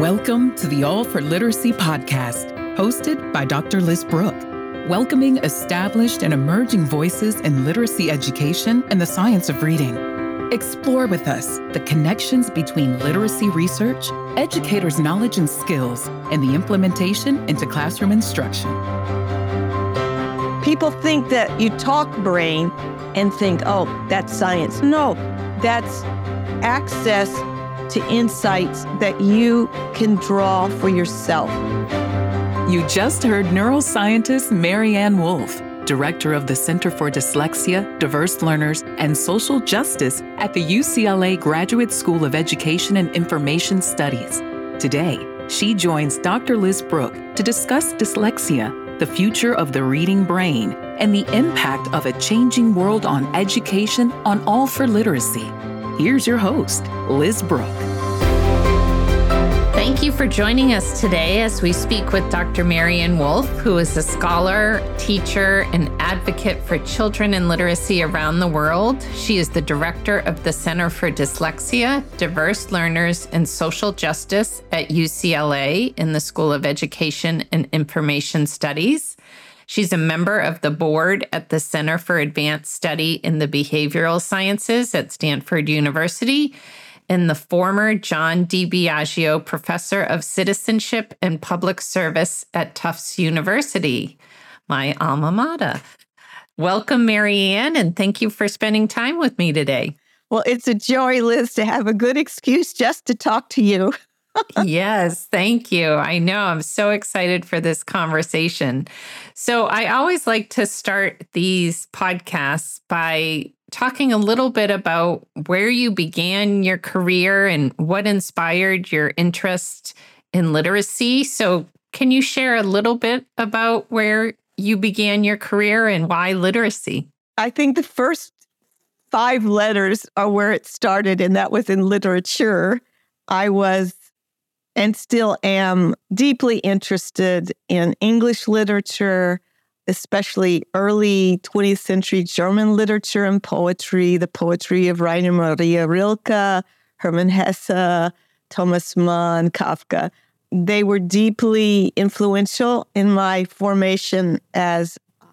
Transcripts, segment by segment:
Welcome to the All for Literacy podcast, hosted by Dr. Liz Brooke, welcoming established and emerging voices in literacy education and the science of reading. Explore with us the connections between literacy research, educators' knowledge and skills, and the implementation into classroom instruction. People think that you talk brain and think, oh, that's science. No, that's access to insights that you can draw for yourself. You just heard neuroscientist Maryanne Wolf, director of the Center for Dyslexia, Diverse Learners, and Social Justice at the UCLA Graduate School of Education and Information Studies. Today, she joins Dr. Liz Brooke to discuss dyslexia, the future of the reading brain, and the impact of a changing world on education on All for Literacy. Here's your host, Liz Brooke. Thank you for joining us today as we speak with Dr. Maryanne Wolf, who is a scholar, teacher, and advocate for children and literacy around the world. She is the director of the Center for Dyslexia, Diverse Learners, and Social Justice at UCLA in the School of Education and Information Studies. She's a member of the board at the Center for Advanced Study in the Behavioral Sciences at Stanford University and the former John DiBiaggio Professor of Citizenship and Public Service at Tufts University, my alma mater. Welcome, Maryanne, and thank you for spending time with me today. Well, it's a joy, Liz, to have a good excuse just to talk to you. yes, thank you. I know I'm so excited for this conversation. So, I always like to start these podcasts by talking a little bit about where you began your career and what inspired your interest in literacy. So, can you share a little bit about where you began your career and why literacy? I think the first five letters are where it started, and that was in literature. I was and still am deeply interested in English literature, especially early 20th century German literature and poetry, the poetry of Rainer Maria Rilke, Hermann Hesse, Thomas Mann, Kafka. They were deeply influential in my formation as uh,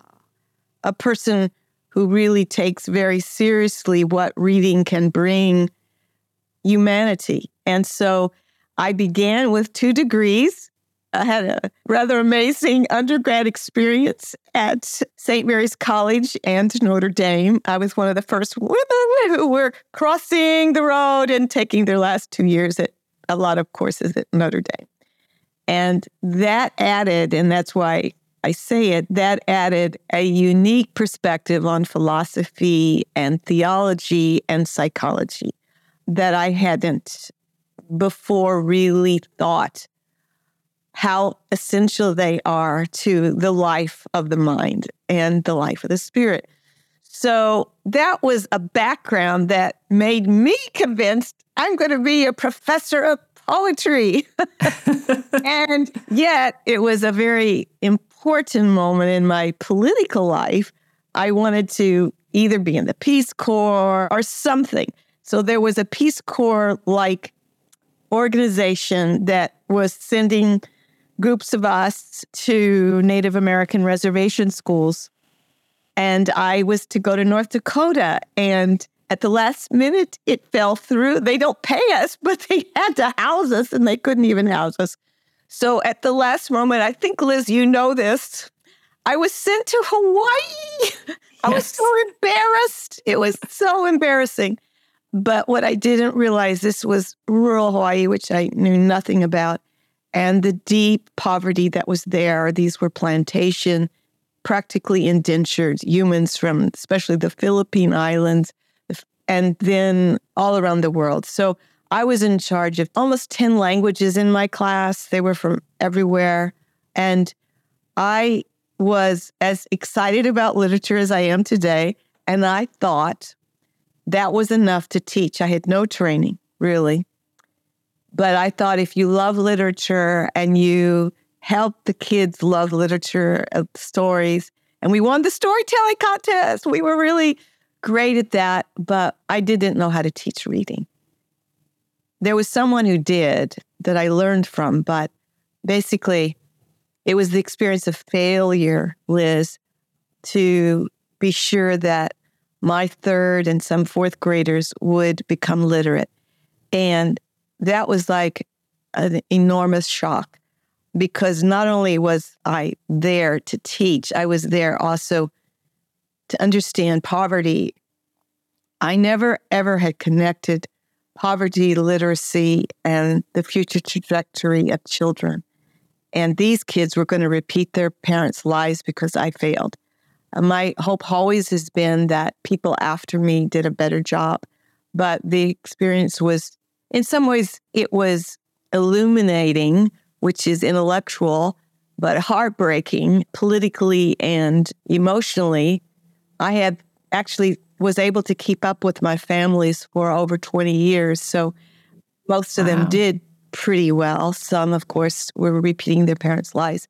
a person who really takes very seriously what reading can bring humanity. And so I began with two degrees. I had a rather amazing undergrad experience at St. Mary's College and Notre Dame. I was one of the first women who were crossing the road and taking their last two years at a lot of courses at Notre Dame. And that added, and that's why I say it, that added a unique perspective on philosophy and theology and psychology that I hadn't before really thought how essential they are to the life of the mind and the life of the spirit. So that was a background that made me convinced I'm going to be a professor of poetry. and yet, it was a very important moment in my political life. I wanted to either be in the Peace Corps or something. So there was a Peace Corps like organization that was sending groups of us to Native American reservation schools. And I was to go to North Dakota. And at the last minute, it fell through. They don't pay us, but they had to house us and they couldn't even house us. So at the last moment, I think, Liz, you know this. I was sent to Hawaii. I was so embarrassed. It was so embarrassing. But what I didn't realize this was rural Hawaii, which I knew nothing about, and the deep poverty that was there. These were plantation, practically indentured humans from especially the Philippine Islands and then all around the world. So I was in charge of almost 10 languages in my class. They were from everywhere. And I was as excited about literature as I am today. And I thought, that was enough to teach. I had no training, really. But I thought if you love literature and you help the kids love literature, uh, stories, and we won the storytelling contest. We were really great at that, but I didn't know how to teach reading. There was someone who did, that I learned from. But basically, it was the experience of failure, Liz, to be sure that my third and some fourth graders would become literate. And that was like an enormous shock because not only was I there to teach, I was there also to understand poverty. I never ever had connected poverty, literacy, and the future trajectory of children. And these kids were going to repeat their parents' lives because I failed. Uh, my hope always has been that people after me did a better job. But the experience was, in some ways, it was illuminating, which is intellectual, but heartbreaking politically and emotionally. I had actually was able to keep up with my families for over 20 years. So most of wow. them did pretty well. Some, of course, were repeating their parents' lies.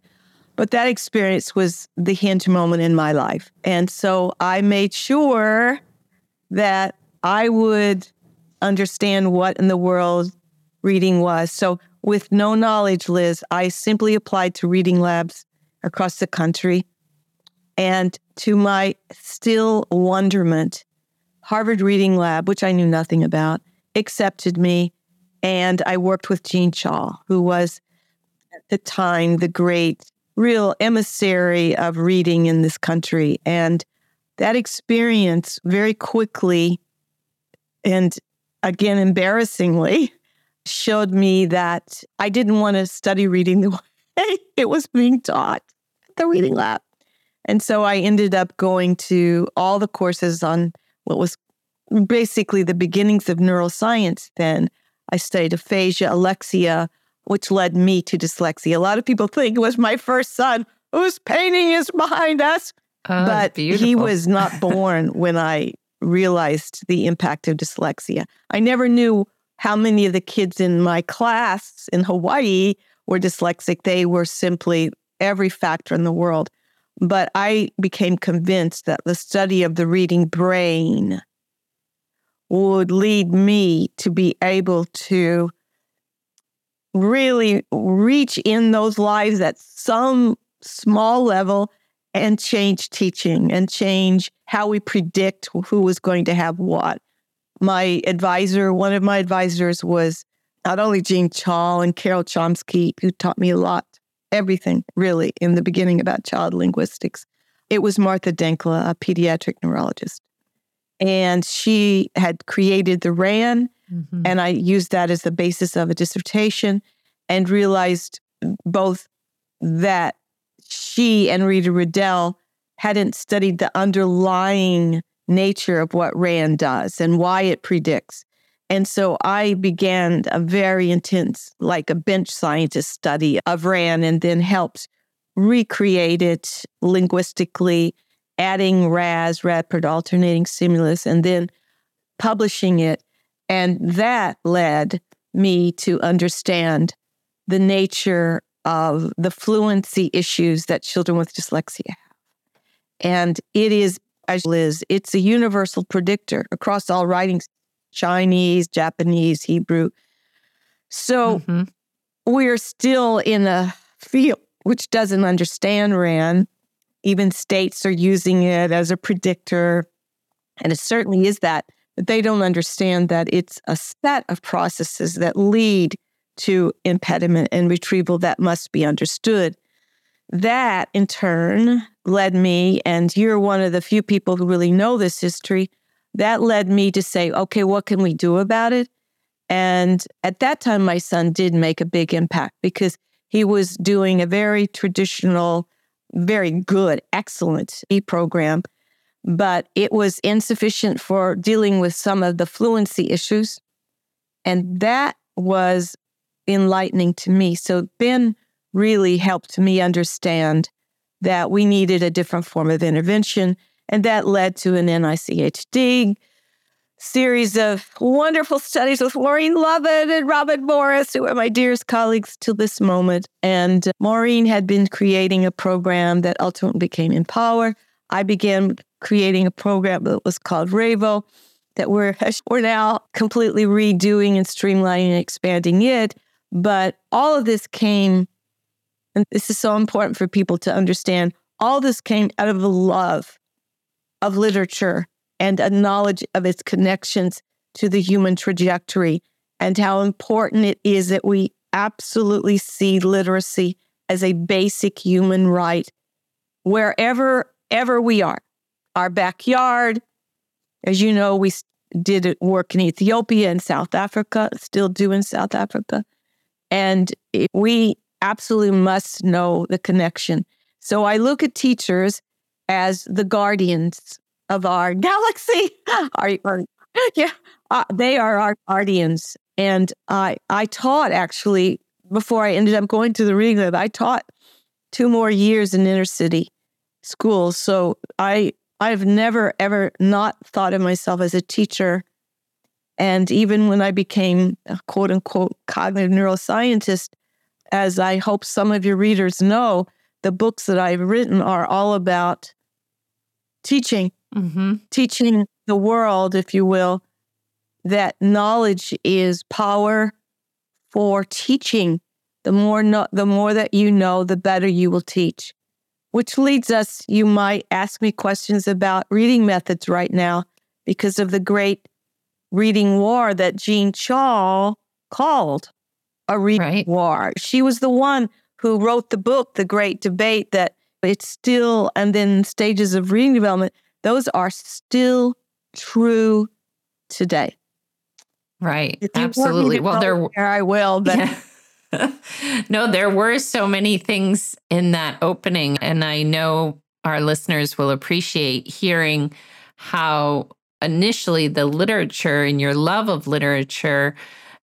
But that experience was the hinge moment in my life. And so I made sure that I would understand what in the world reading was. So, with no knowledge, Liz, I simply applied to reading labs across the country. And to my still wonderment, Harvard Reading Lab, which I knew nothing about, accepted me. And I worked with Jean Chall, who was at the time the great real emissary of reading in this country. And that experience very quickly and again, embarrassingly, showed me that I didn't want to study reading the way it was being taught at the reading lab. And so I ended up going to all the courses on what was basically the beginnings of neuroscience then. I studied aphasia, alexia, which led me to dyslexia. A lot of people think it was my first son whose painting is behind us. Oh, but beautiful. he was not born when I realized the impact of dyslexia. I never knew how many of the kids in my class in Hawaii were dyslexic. They were simply every factor in the world. But I became convinced that the study of the reading brain would lead me to be able to really reach in those lives at some small level and change teaching and change how we predict who is going to have what. My advisor, one of my advisors was not only Jean Chall and Carol Chomsky, who taught me a lot, everything really in the beginning about child linguistics. It was Martha Denckla, a pediatric neurologist. And she had created the RAN Mm-hmm. And I used that as the basis of a dissertation and realized both that she and Rita Rudel hadn't studied the underlying nature of what RAN does and why it predicts. And so I began a very intense, like a bench scientist study of RAN and then helped recreate it linguistically, adding RAS, rapid alternating stimulus, and then publishing it and that led me to understand the nature of the fluency issues that children with dyslexia have. And it is, as Liz, it's a universal predictor across all writings Chinese, Japanese, Hebrew. So mm-hmm. we're still in a field which doesn't understand RAN. Even states are using it as a predictor. And it certainly is that they don't understand that it's a set of processes that lead to impediment and retrieval that must be understood. That in turn led me, and you're one of the few people who really know this history, that led me to say, okay, what can we do about it? And at that time, my son did make a big impact because he was doing a very traditional, very good, excellent e program but it was insufficient for dealing with some of the fluency issues. And that was enlightening to me. So Ben really helped me understand that we needed a different form of intervention. And that led to an NICHD series of wonderful studies with Maureen Lovett and Robin Morris, who are my dearest colleagues to this moment. And Maureen had been creating a program that ultimately became Empower. I began creating a program that was called RAVE-O that we're, we're now completely redoing and streamlining and expanding it. But all of this came, and this is so important for people to understand, all this came out of a love of literature and a knowledge of its connections to the human trajectory and how important it is that we absolutely see literacy as a basic human right wherever ever we are our backyard as you know we did work in ethiopia and south africa still do in south africa and we absolutely must know the connection so i look at teachers as the guardians of our galaxy our, our yeah uh, they are our guardians and I I taught actually before I ended up going to the Reading Lab. I taught two more years in inner city schools. So I I've never ever not thought of myself as a teacher. And even when I became a quote unquote cognitive neuroscientist, as I hope some of your readers know, the books that I've written are all about teaching, mm-hmm. teaching the world, if you will, that knowledge is power for teaching. The more no, the more that you know, the better you will teach. Which leads us, you might ask me questions about reading methods right now because of the great reading war that Jean Chall called a reading right. war. She was the one who wrote the book, The Great Debate, that it's still, and then stages of reading development, those are still true today. Right. Absolutely. Well, there, there I will, but. Yeah. no, there were so many things in that opening. And I know our listeners will appreciate hearing how initially the literature and your love of literature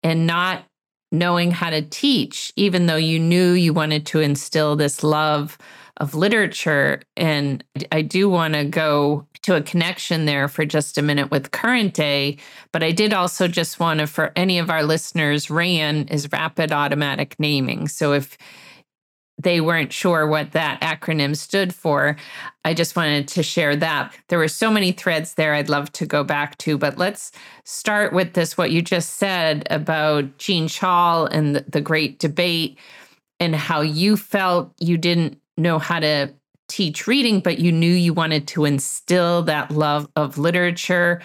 and not knowing how to teach, even though you knew you wanted to instill this love of literature. And I do want to go to a connection there for just a minute with current day. But I did also just want to, for any of our listeners, RAN is rapid automatic naming. So if they weren't sure what that acronym stood for. I just wanted to share that. There were so many threads there I'd love to go back to, but let's start with this what you just said about Jean Chall and the great debate and how you felt you didn't know how to teach reading, but you knew you wanted to instill that love of literature.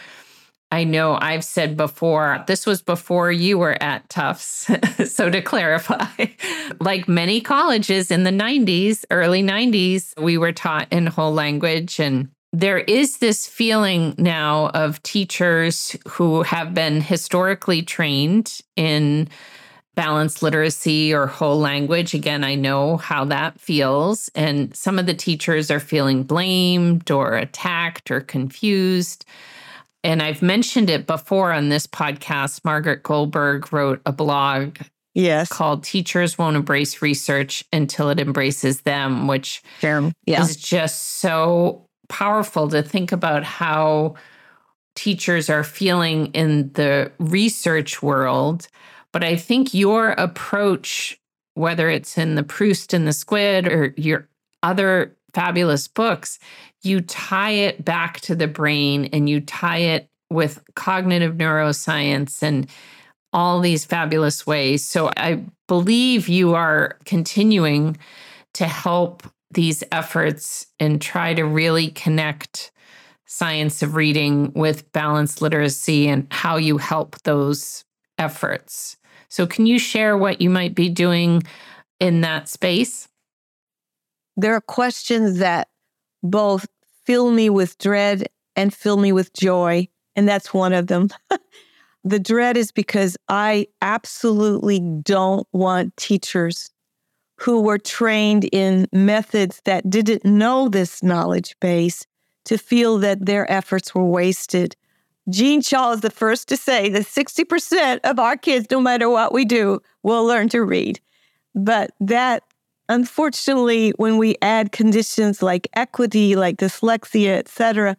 I know I've said before, this was before you were at Tufts. so to clarify, like many colleges in the 90s, early 90s, we were taught in whole language. And there is this feeling now of teachers who have been historically trained in balanced literacy or whole language. Again, I know how that feels. And some of the teachers are feeling blamed or attacked or confused. And I've mentioned it before on this podcast. Margaret Goldberg wrote a blog yes. called Teachers Won't Embrace Research Until It Embraces Them, which sure. yeah. is just so powerful to think about how teachers are feeling in the research world but I think your approach, whether it's in the Proust and the Squid or your other fabulous books, you tie it back to the brain and you tie it with cognitive neuroscience and all these fabulous ways. So I believe you are continuing to help these efforts and try to really connect science of reading with balanced literacy and how you help those efforts. So, can you share what you might be doing in that space? There are questions that both fill me with dread and fill me with joy. And that's one of them. the dread is because I absolutely don't want teachers who were trained in methods that didn't know this knowledge base to feel that their efforts were wasted Jean Chall is the first to say that 60% of our kids, no matter what we do, will learn to read. But that, unfortunately, when we add conditions like equity, like dyslexia, et cetera,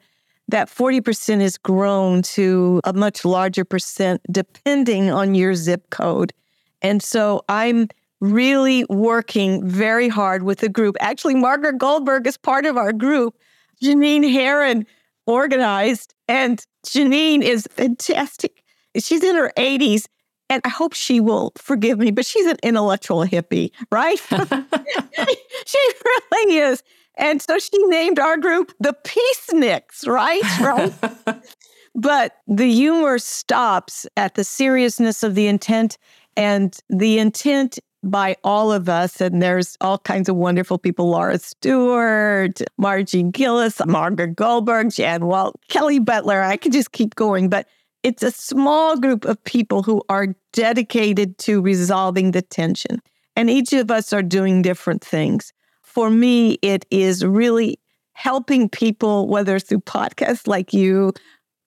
that 40% is grown to a much larger percent depending on your zip code. And so I'm really working very hard with the group. Actually, Margaret Goldberg is part of our group. Janine Herron organized. And Janine is fantastic. She's in her 80s and I hope she will forgive me, but she's an intellectual hippie, right? she really is. And so she named our group the Peaceniks, right? Right. but the humor stops at the seriousness of the intent and the intent by all of us. And there's all kinds of wonderful people Laura Stewart, Margie Gillis, Margaret Goldberg, Jan Walt, Kelly Butler. I could just keep going. But it's a small group of people who are dedicated to resolving the tension. And each of us are doing different things. For me, it is really helping people, whether through podcasts like you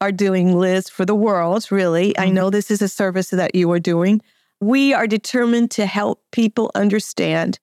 are doing, Liz, for the world, really. I mm-hmm. know this is a service that you are doing we are determined to help people understand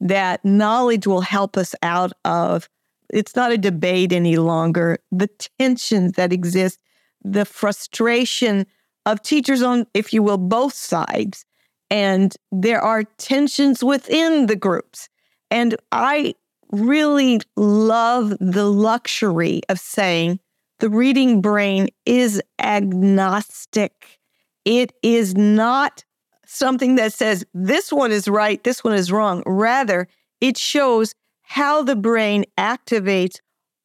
that knowledge will help us out of it's not a debate any longer the tensions that exist the frustration of teachers on if you will both sides. And there are tensions within the groups. And i really love the luxury of saying the reading brain is agnostic. It is not something that says this one is right, this one is wrong. Rather, it shows how the brain activates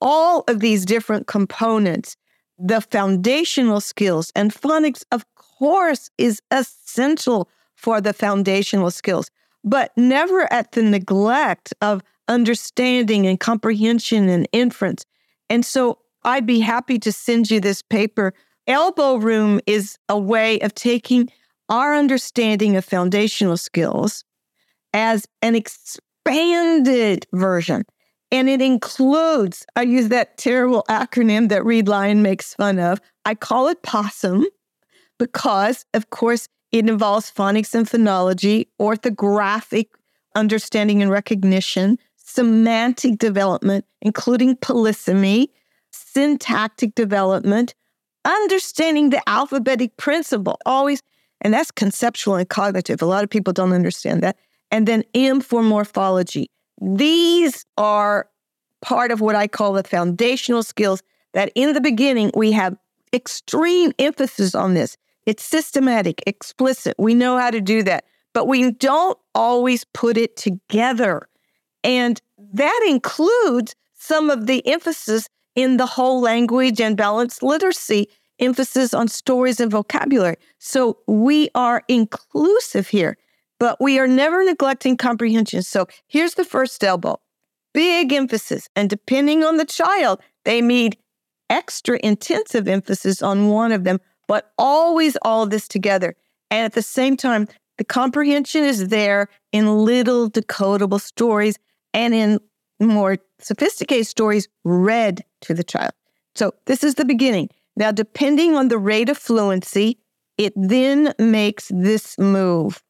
all of these different components, the foundational skills. And phonics, of course, is essential for the foundational skills, but never at the neglect of understanding and comprehension and inference. And so I'd be happy to send you this paper. Elbow room is a way of taking our understanding of foundational skills as an expanded version. And it includes, I use that terrible acronym that Reid Lyon makes fun of. I call it POSSUM because, of course, it involves phonics and phonology, orthographic understanding and recognition, semantic development, including polysemy, syntactic development, understanding the alphabetic principle, always and that's conceptual and cognitive. A lot of people don't understand that. And then M for morphology. These are part of what I call the foundational skills that in the beginning we have extreme emphasis on this. It's systematic, explicit. We know how to do that, but we don't always put it together. And that includes some of the emphasis in the whole language and balanced literacy emphasis on stories and vocabulary. So we are inclusive here, but we are never neglecting comprehension. So here's the first elbow big emphasis. And depending on the child, they need extra intensive emphasis on one of them, but always all of this together. And at the same time, the comprehension is there in little decodable stories and in more sophisticated stories read to the child. So this is the beginning. Now, depending on the rate of fluency, it then makes this move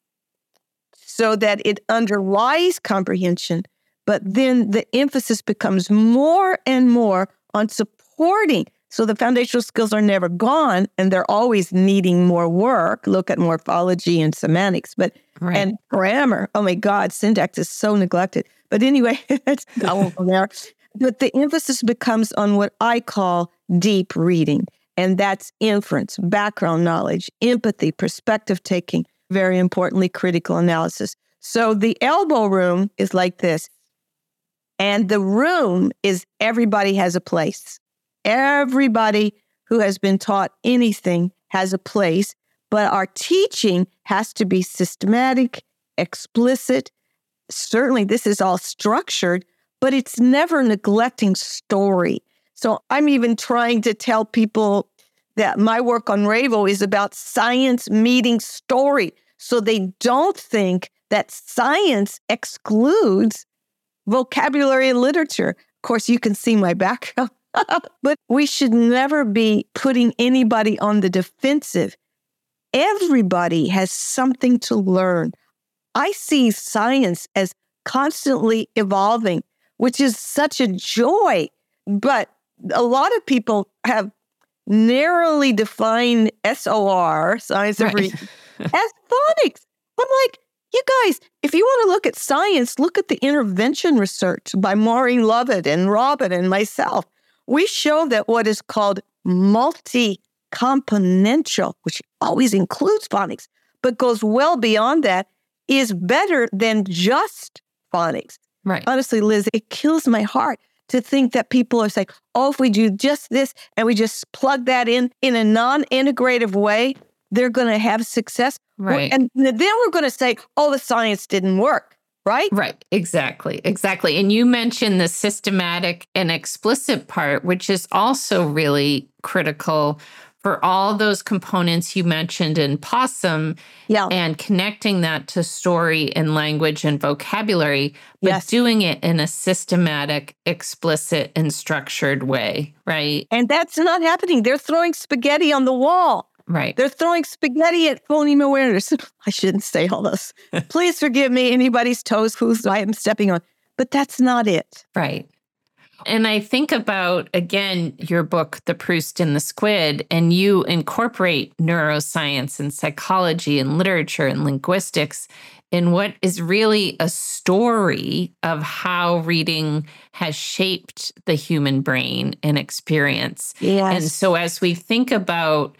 so that it underlies comprehension, but then the emphasis becomes more and more on supporting. So the foundational skills are never gone and they're always needing more work. Look at morphology and semantics, but right. and grammar. Oh my God, syntax is so neglected. But anyway, I won't go there. But the emphasis becomes on what I call deep reading. And that's inference, background knowledge, empathy, perspective taking, very importantly, critical analysis. So the elbow room is like this. And the room is everybody has a place. Everybody who has been taught anything has a place, but our teaching has to be systematic, explicit. Certainly, this is all structured, but it's never neglecting story. So I'm even trying to tell people that my work on RAVE-O is about science meeting story. So they don't think that science excludes vocabulary and literature. Of course, you can see my background, but we should never be putting anybody on the defensive. Everybody has something to learn. I see science as constantly evolving, which is such a joy. But a lot of people have narrowly defined SOR, science right. of reading, as phonics. I'm like, you guys, if you want to look at science, look at the intervention research by Maureen Lovett and Robin and myself. We show that what is called multi componential, which always includes phonics, but goes well beyond that, is better than just phonics. Right. Honestly, Liz, it kills my heart to think that people are saying, oh, if we do just this and we just plug that in in a non integrative way, they're going to have success. Right. And then we're going to say, oh, the science didn't work. Right? Right. Exactly. Exactly. And you mentioned the systematic and explicit part, which is also really critical for all those components you mentioned in Possum yeah. and connecting that to story and language and vocabulary, but Yes. doing it in a systematic, explicit, and structured way, right? And that's not happening. They're throwing spaghetti on the wall. Right. They're throwing spaghetti at phoneme awareness. I shouldn't say all this. Please forgive me, anybody's toes whose I am stepping on. But that's not it. Right. And I think about, again, your book, The Proust and the Squid, and you incorporate neuroscience and psychology and literature and linguistics in what is really a story of how reading has shaped the human brain and experience. Yes. And so, as we think about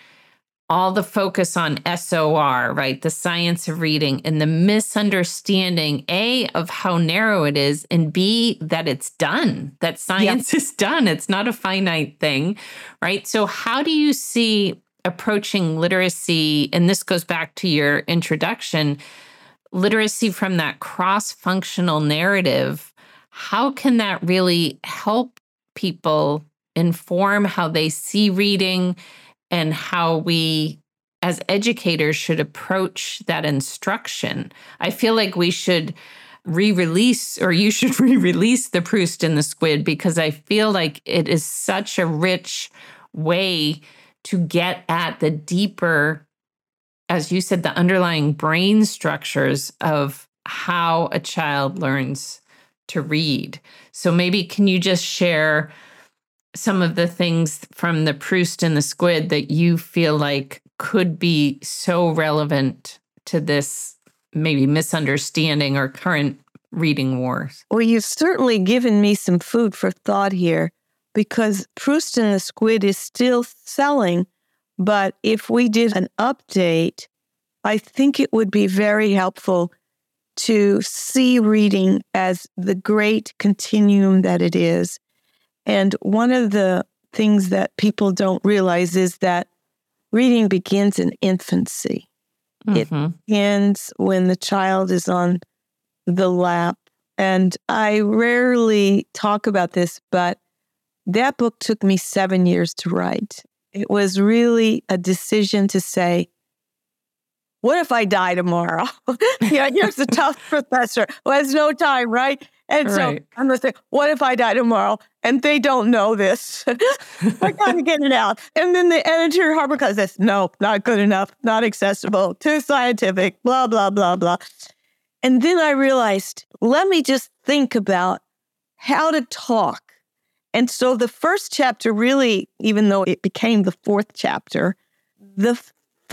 all the focus on SOR, right? The science of reading and the misunderstanding, A, of how narrow it is, and B, that it's done, that science is done. It's not a finite thing, right? So, how do you see approaching literacy? And this goes back to your introduction literacy from that cross functional narrative. How can that really help people inform how they see reading? And how we as educators should approach that instruction. I feel like we should re-release or you should re-release the Proust and the Squid because I feel like it is such a rich way to get at the deeper as you said the underlying brain structures of how a child learns to read. So maybe can you just share some of the things from the Proust and the Squid that you feel like could be so relevant to this maybe misunderstanding or current reading wars? Well, you've certainly given me some food for thought here because Proust and the Squid is still selling. But if we did an update, I think it would be very helpful to see reading as the great continuum that it is. And one of the things that people don't realize is that reading begins in infancy. It Mhm. begins when the child is on the lap. And I rarely talk about this, but that book took me seven years to write. It was really a decision to say, what if I die tomorrow? yeah, here's the tough professor who has no time, right? And so Right. I'm going to say, what if I die tomorrow? And they don't know this. I got to get it out. And then the editor, Harper Collins, says, no, not good enough, not accessible, too scientific, blah, blah, blah, blah. And then I realized, let me just think about how to talk. And so the first chapter really, even though it became the fourth chapter, the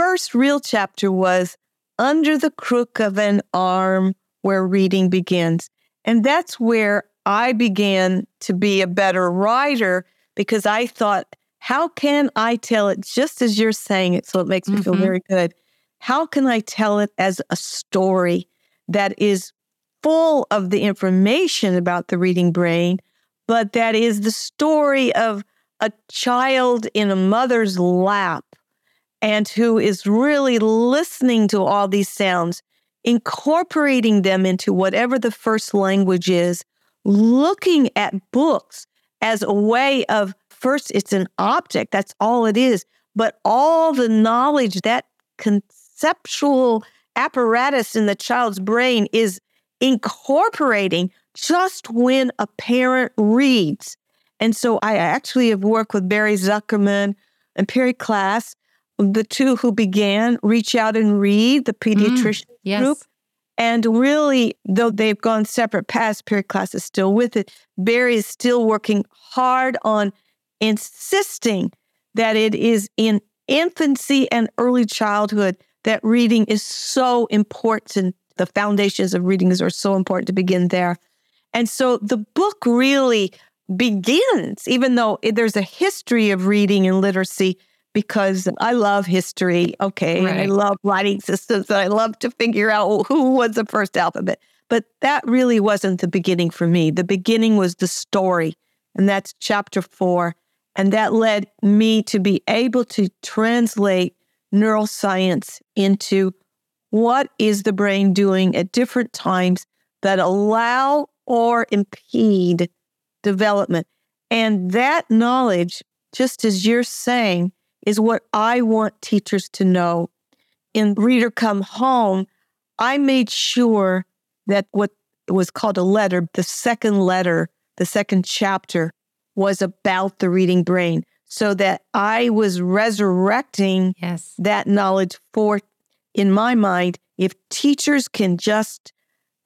first real chapter was Under the Crook of an Arm, where reading begins. And that's where I began to be a better writer because I thought, how can I tell it just as you're saying it? So it makes me feel Mhm. very good. How can I tell it as a story that is full of the information about the reading brain, but that is the story of a child in a mother's lap and who is really listening to all these sounds, incorporating them into whatever the first language is, looking at books as a way of first, it's an object, that's all it is, but all the knowledge, that conceptual apparatus in the child's brain is incorporating just when a parent reads. And so I actually have worked with Barry Zuckerman and Perri Klass, the two who began Reach Out and Read, the mm, pediatrician Yes. group. And really, though they've gone separate paths, Perri Klass is still with it. Barry is still working hard on insisting that it is in infancy and early childhood that reading is so important. The foundations of readings are so important to begin there. And so the book really begins, even though there's a history of reading and literacy, because I love history. Okay. Right. And I love writing systems and I love to figure out who was the first alphabet. But that really wasn't the beginning for me. The beginning was the story. And that's chapter four. And that led me to be able to translate neuroscience into what is the brain doing at different times that allow or impede development. And that knowledge, just as you're saying, is what I want teachers to know. In Reader Come Home, I made sure that what was called a letter, the second letter, the second chapter, was about the reading brain so that I was resurrecting yes. that knowledge for, in my mind, if teachers can just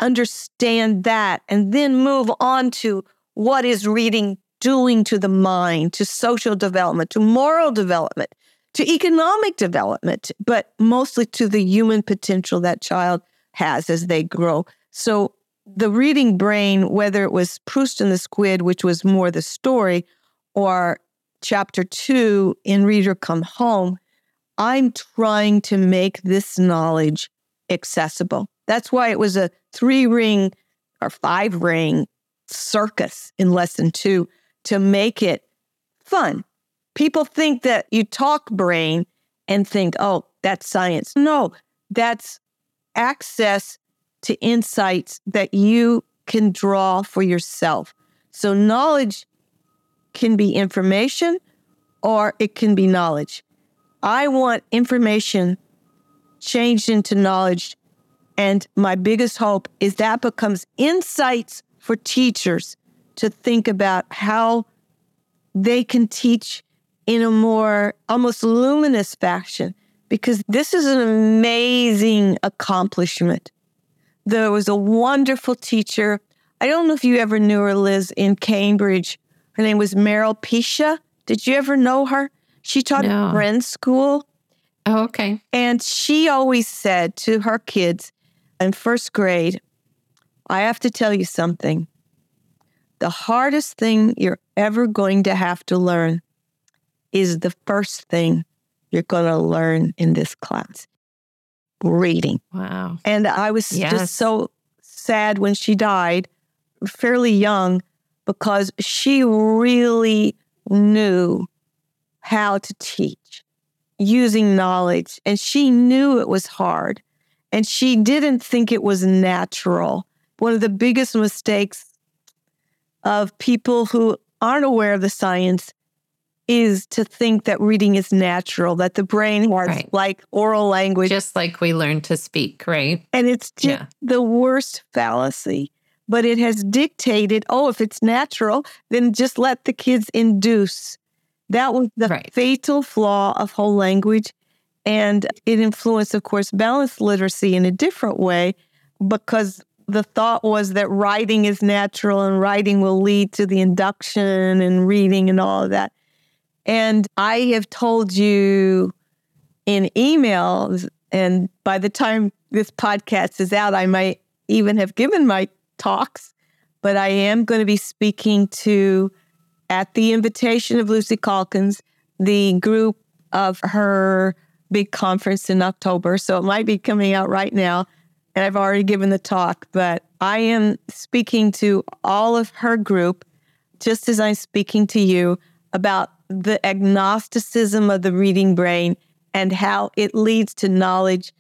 understand that and then move on to what is reading doing to the mind, to social development, to moral development, to economic development, but mostly to the human potential that child has as they grow. So the reading brain, whether it was Proust and the Squid, which was more the story, or chapter two in Reader Come Home, I'm trying to make this knowledge accessible. That's why it was a three ring or five ring circus in lesson two to make it fun. People think that you talk brain and think, oh, that's science. No, that's access to insights that you can draw for yourself. So, knowledge can be information or it can be knowledge. I want information changed into knowledge. And my biggest hope is that becomes insights for teachers to think about how they can teach in a more almost luminous fashion because this is an amazing accomplishment. There was a wonderful teacher. I don't know if you ever knew her, Liz, in Cambridge. Her name was Meryl Pisha. Did you ever know her? She taught no. at Friends School. Oh, okay. And she always said to her kids in first grade, I have to tell you something. The hardest thing you're ever going to have to learn is the first thing you're going to learn in this class reading. Wow. And I was yes. just so sad when she died, fairly young, because she really knew how to teach using knowledge. And she knew it was hard. And she didn't think it was natural. One of the biggest mistakes of people who aren't aware of the science is to think that reading is natural, that the brain has right. like oral language. Just like we learn to speak, right? And it's just yeah. the worst fallacy. But it has dictated, oh, if it's natural, then just let the kids induce. That was the right. fatal flaw of whole language. And it influenced, of course, balanced literacy in a different way because the thought was that writing is natural and writing will lead to the induction and reading and all of that. And I have told you in emails, and by the time this podcast is out, I might even have given my talks, but I am going to be speaking to, at the invitation of Lucy Calkins, the group of her big conference in October. So it might be coming out right now and I've already given the talk, but I am speaking to all of her group, just as I'm speaking to you, about the agnosticism of the reading brain and how it leads to knowledge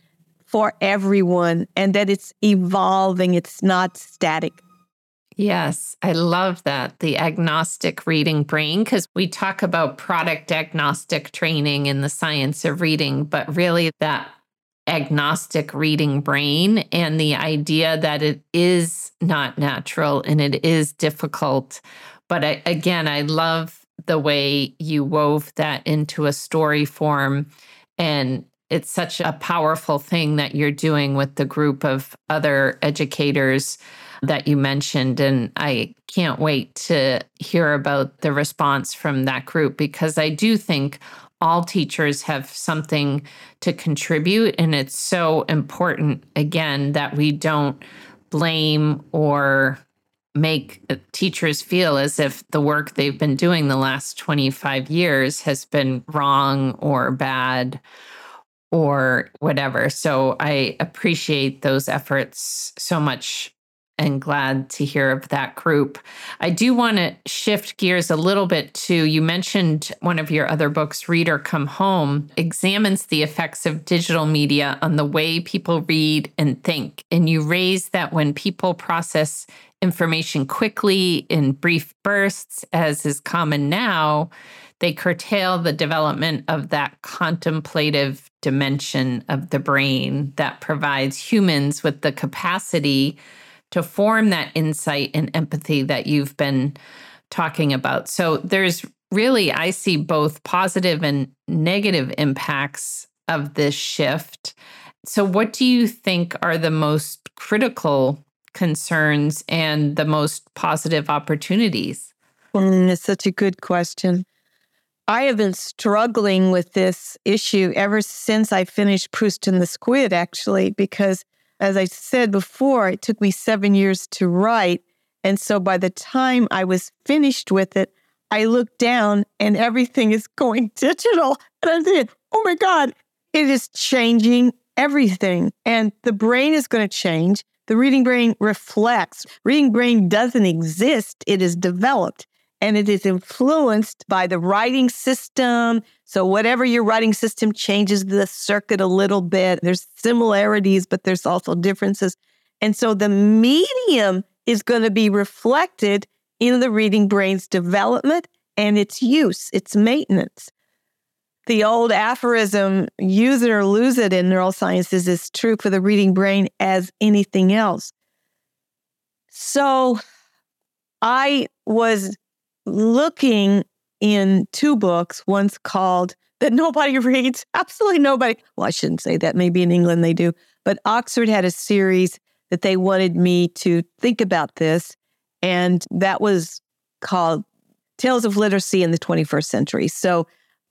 for everyone and that it's evolving, it's not static. Yes, I love that. The agnostic reading brain, because we talk about product agnostic training in the science of reading, but really that agnostic reading brain and the idea that it is not natural and it is difficult. But I, again, I love the way you wove that into a story form. And it's such a powerful thing that you're doing with the group of other educators that you mentioned. And I can't wait to hear about the response from that group because I do think all teachers have something to contribute. And it's so important, again, that we don't blame or make teachers feel as if the work they've been doing the last 25 years has been wrong or bad or whatever. So I appreciate those efforts so much and glad to hear of that group. I do want to shift gears a little bit to you mentioned one of your other books, Reader Come Home, examines the effects of digital media on the way people read and think. And you raise that when people process information quickly in brief bursts, as is common now, they curtail the development of that contemplative dimension of the brain that provides humans with the capacity to form that insight and empathy that you've been talking about. So there's really, I see both positive and negative impacts of this shift. So, what do you think are the most critical concerns and the most positive opportunities? Mm, it's such a good question. I have been struggling with this issue ever since I finished Proust and the Squid, actually, because as I said before, it took me seven years to write. And so by the time I was finished with it, I looked down and everything is going digital. And I said, oh my God, it is changing everything. And the brain is going to change. The reading brain reflects. Reading brain doesn't exist, it is developed and it is influenced by the writing system. So, whatever your writing system changes the circuit a little bit. There's similarities, but there's also differences. And so, the medium is going to be reflected in the reading brain's development and its use, its maintenance. The old aphorism, use it or lose it in neurosciences, is true for the reading brain as anything else. So, I was looking in two books. One's called That Nobody Reads, absolutely nobody. Well, I shouldn't say that. Maybe in England they do. But Oxford had a series that they wanted me to think about this. And that was called Tales of Literacy in the 21st Century. So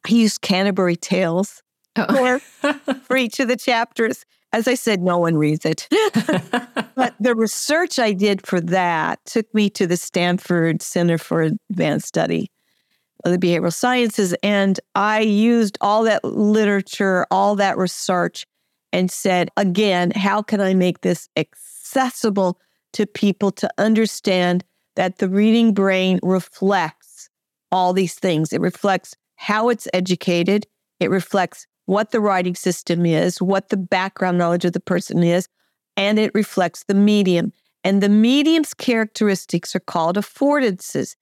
I used Canterbury Tales oh. for, for each of the chapters. As I said, no one reads it. but the research I did for that took me to the Stanford Center for Advanced Study of the Behavioral Sciences. And I used all that literature, all that research, and said, again, how can I make this accessible to people to understand that the reading brain reflects all these things? It reflects how it's educated, it reflects what the writing system is, what the background knowledge of the person is, and it reflects the medium. And the medium's characteristics are called affordances.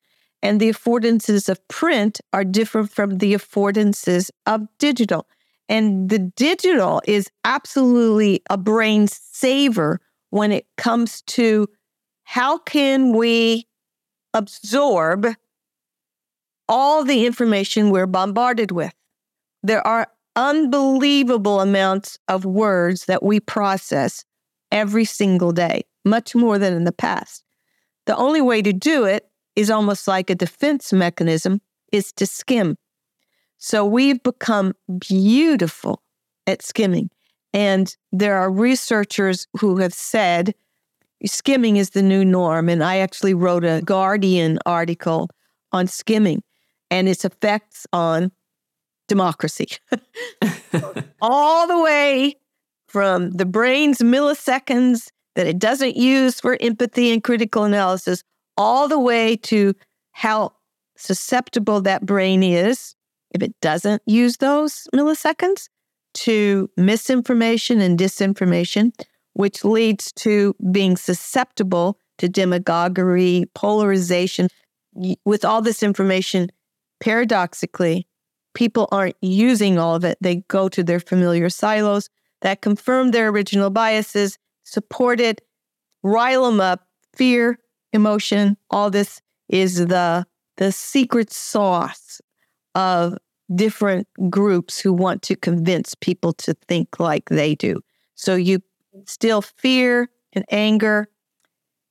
And the affordances of print are different from the affordances of digital. And the digital is absolutely a brain saver when it comes to how can we absorb all the information we're bombarded with. There are unbelievable amounts of words that we process every single day, much more than in the past. The only way to do it is almost like a defense mechanism is to skim. So we've become beautiful at skimming. And there are researchers who have said skimming is the new norm. And I actually wrote a Guardian article on skimming and its effects on democracy. All the way from the brain's milliseconds that it doesn't use for empathy and critical analysis, all the way to how susceptible that brain is if it doesn't use those milliseconds to misinformation and disinformation, which leads to being susceptible to demagoguery, polarization. With all this information, paradoxically, people aren't using all of it. They go to their familiar silos that confirm their original biases, support it, rile them up, fear, emotion, all this is the the secret sauce of different groups who want to convince people to think like they do. So you still fear and anger,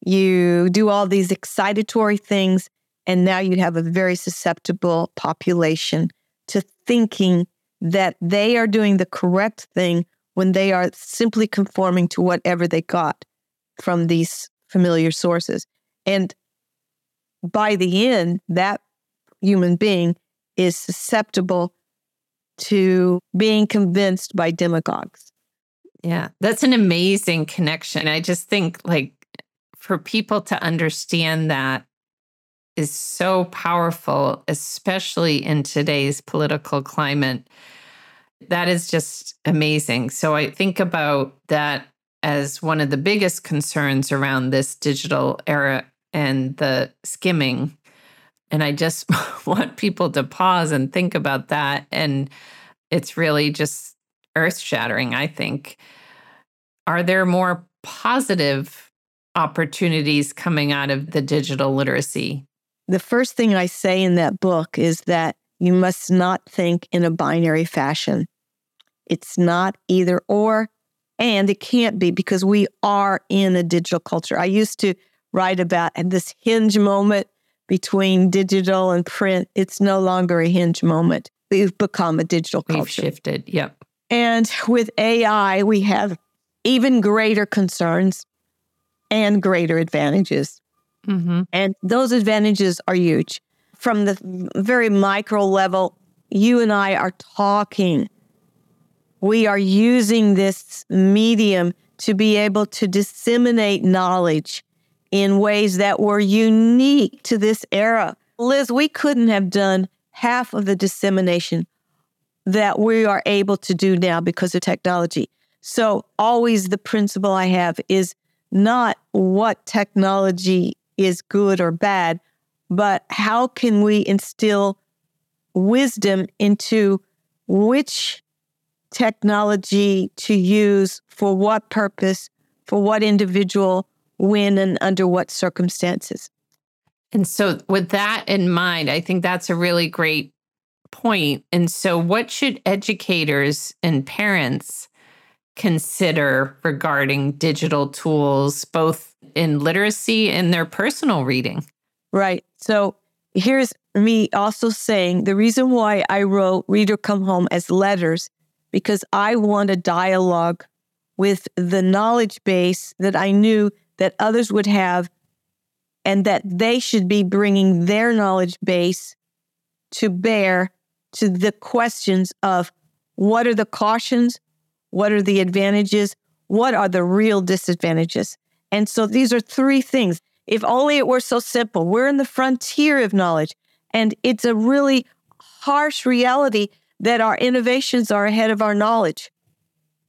you do all these excitatory things, and now you have a very susceptible population to thinking that they are doing the correct thing when they are simply conforming to whatever they got from these familiar sources. And by the end, that human being is susceptible to being convinced by demagogues. Yeah, that's an amazing connection. I just think, like, for people to understand that is so powerful, especially in today's political climate. That is just amazing. So I think about that as one of the biggest concerns around this digital era and the skimming. And I just want people to pause and think about that. And it's really just earth shattering, I think. Are there more positive opportunities coming out of the digital literacy? The first thing I say in that book is that you must not think in a binary fashion. It's not either or, and it can't be because we are in a digital culture. I used to write about this hinge moment between digital and print. It's no longer a hinge moment. We've become a digital culture. We've shifted. Yep. And with AI, we have even greater concerns and greater advantages. Mm-hmm. And those advantages are huge. From the very micro level, you and I are talking. We are using this medium to be able to disseminate knowledge in ways that were unique to this era. Liz, we couldn't have done half of the dissemination that we are able to do now because of technology. So, always the principle I have is not what technology is good or bad, but how can we instill wisdom into which technology to use for what purpose, for what individual, when, and under what circumstances. And so, with that in mind, I think that's a really great point. And so, what should educators and parents consider regarding digital tools, both in literacy and their personal reading? Right. So, here's me also saying the reason why I wrote Reader Come Home as letters, because I want a dialogue with the knowledge base that I knew that others would have and that they should be bringing their knowledge base to bear to the questions of what are the cautions, what are the advantages, what are the real disadvantages. And so these are three things. If only it were so simple. We're in the frontier of knowledge, and it's a really harsh reality that our innovations are ahead of our knowledge.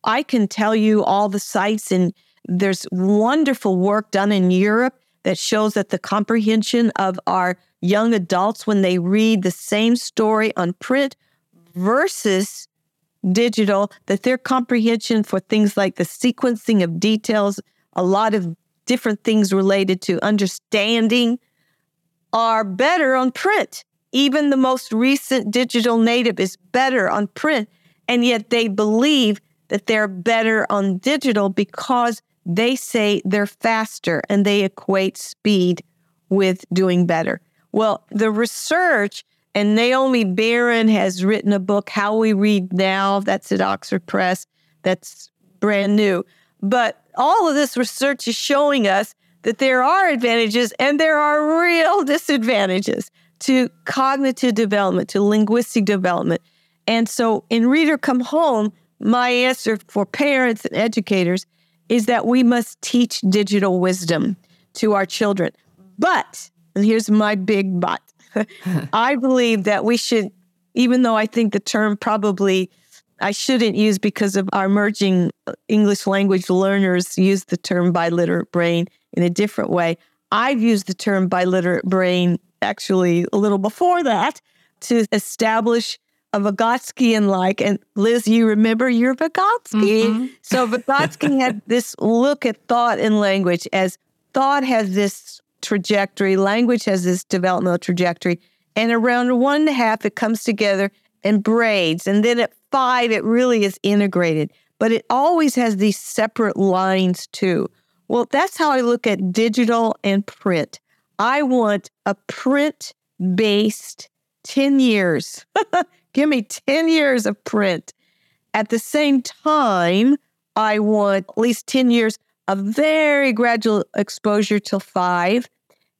I can tell you all the sites, and there's wonderful work done in Europe that shows that the comprehension of our young adults when they read the same story on print versus digital, that their comprehension for things like the sequencing of details, a lot of different things related to understanding are better on print. Even the most recent digital native is better on print. And yet they believe that they're better on digital because they say they're faster and they equate speed with doing better. Well, the research, and Naomi Baron has written a book, How We Read Now, that's at Oxford Press, that's brand new. But all of this research is showing us that there are advantages and there are real disadvantages to cognitive development, to linguistic development. And so in Reader Come Home, my answer for parents and educators is that we must teach digital wisdom to our children. But, and here's my big but, I believe that we should, even though I think the term probably I shouldn't use because of our emerging English language learners use the term biliterate brain in a different way. I've used the term biliterate brain actually a little before that to establish a Vygotskian like, and Liz, you remember your Vygotsky. Mm-hmm. So Vygotsky had this look at thought and language as thought has this trajectory, language has this developmental trajectory, and around one and a half it comes together and braids, and then at five it really is integrated. But it always has these separate lines too. Well, that's how I look at digital and print. I want a print based 10 years Give me 10 years of print. At the same time, I want at least 10 years of very gradual exposure till five.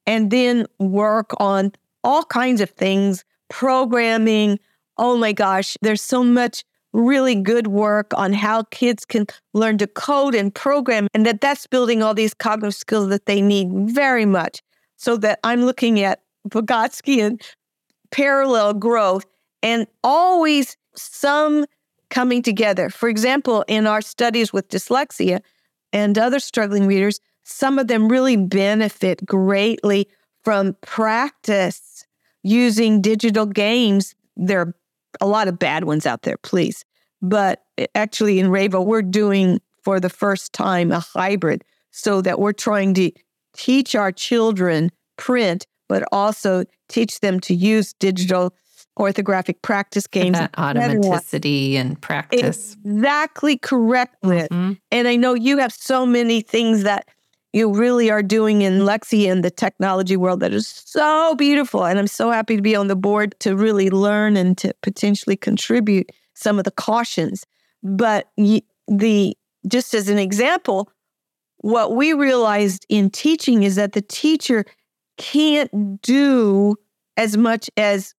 and then work on all kinds of things, programming. Oh my gosh, there's so much really good work on how kids can learn to code and program and that that's building all these cognitive skills that they need very much so that i'm looking at vygotsky and parallel growth and always some coming together for example in our studies with dyslexia and other struggling readers some of them really benefit greatly from practice using digital games. There are a lot of bad ones out there, please. But actually, in RAVE-O, we're doing for the first time a hybrid so that we're trying to teach our children print, but also teach them to use digital orthographic practice games. That automaticity and practice. Exactly correct with. Mm-hmm. And I know you have so many things that you really are doing in Lexia and the technology world that is so beautiful. And I'm so happy to be on the board to really learn and to potentially contribute some of the cautions. But the just as an example, what we realized in teaching is that the teacher can't do as much as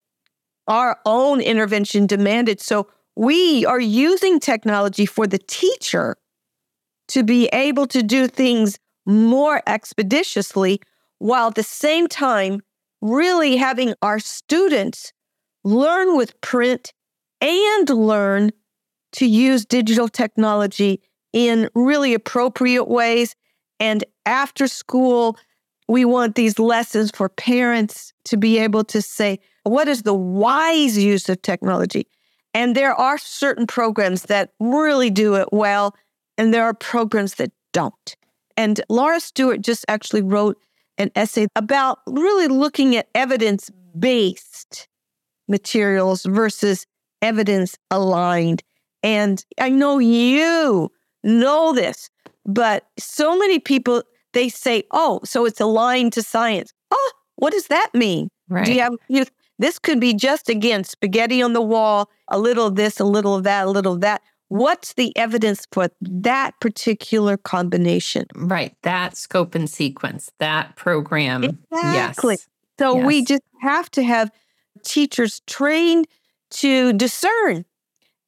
our own intervention demanded. So we are using technology for the teacher to be able to do things more expeditiously, while at the same time, really having our students learn with print and learn to use digital technology in really appropriate ways. And after school, we want these lessons for parents to be able to say, what is the wise use of technology? And there are certain programs that really do it well, and there are programs that don't. And Laura Stewart just actually wrote an essay about really looking at evidence based materials versus evidence aligned. And I know you know this, but so many people they say, "Oh, so it's aligned to science." Oh, what does that mean? Right. Do you have you, this could be just again spaghetti on the wall, a little of this, a little of that, a little of that. What's the evidence for that particular combination? Right. That scope and sequence, that program. Exactly. Yes. So yes. we just have to have teachers trained to discern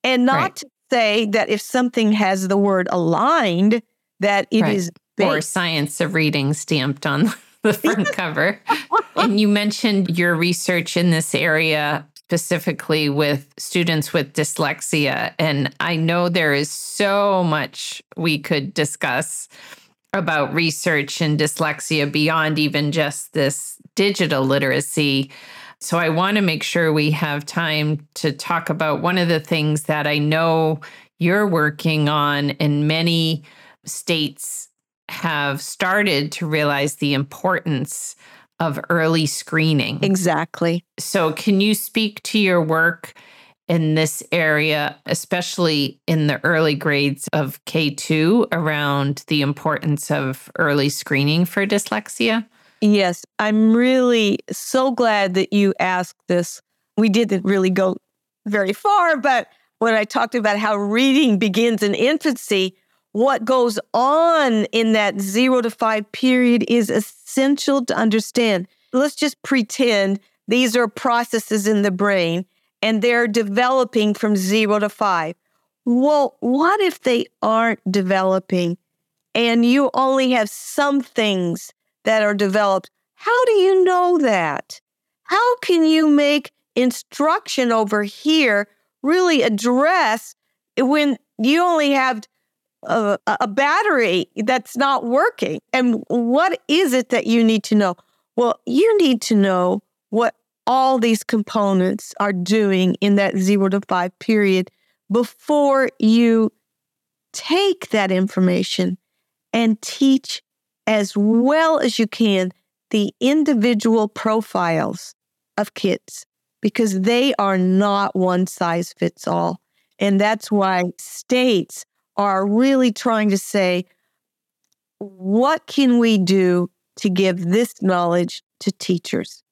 and not right. to say that if something has the word aligned, that it right. is Or science of reading stamped on the front cover. and you mentioned your research in this area specifically with students with dyslexia. And I know there is so much we could discuss about research and dyslexia beyond even just this digital literacy. So I want to make sure we have time to talk about one of the things that I know you're working on, and many states have started to realize the importance of early screening. Exactly. So, can you speak to your work in this area, especially in the early grades of K2, around the importance of early screening for dyslexia? Yes, I'm really so glad that you asked this. We didn't really go very far, but when I talked about how reading begins in infancy, what goes on in that zero to five period is essential to understand. Let's just pretend these are processes in the brain and they're developing from zero to five. Well, what if they aren't developing and you only have some things that are developed? How do you know that? How can you make instruction over here really address when you only have a, a battery that's not working. And what is it that you need to know? Well, you need to know what all these components are doing in that zero to five period before you take that information and teach as well as you can the individual profiles of kids because they are not one size fits all. And that's why states are really trying to say, what can we do to give this knowledge to teachers?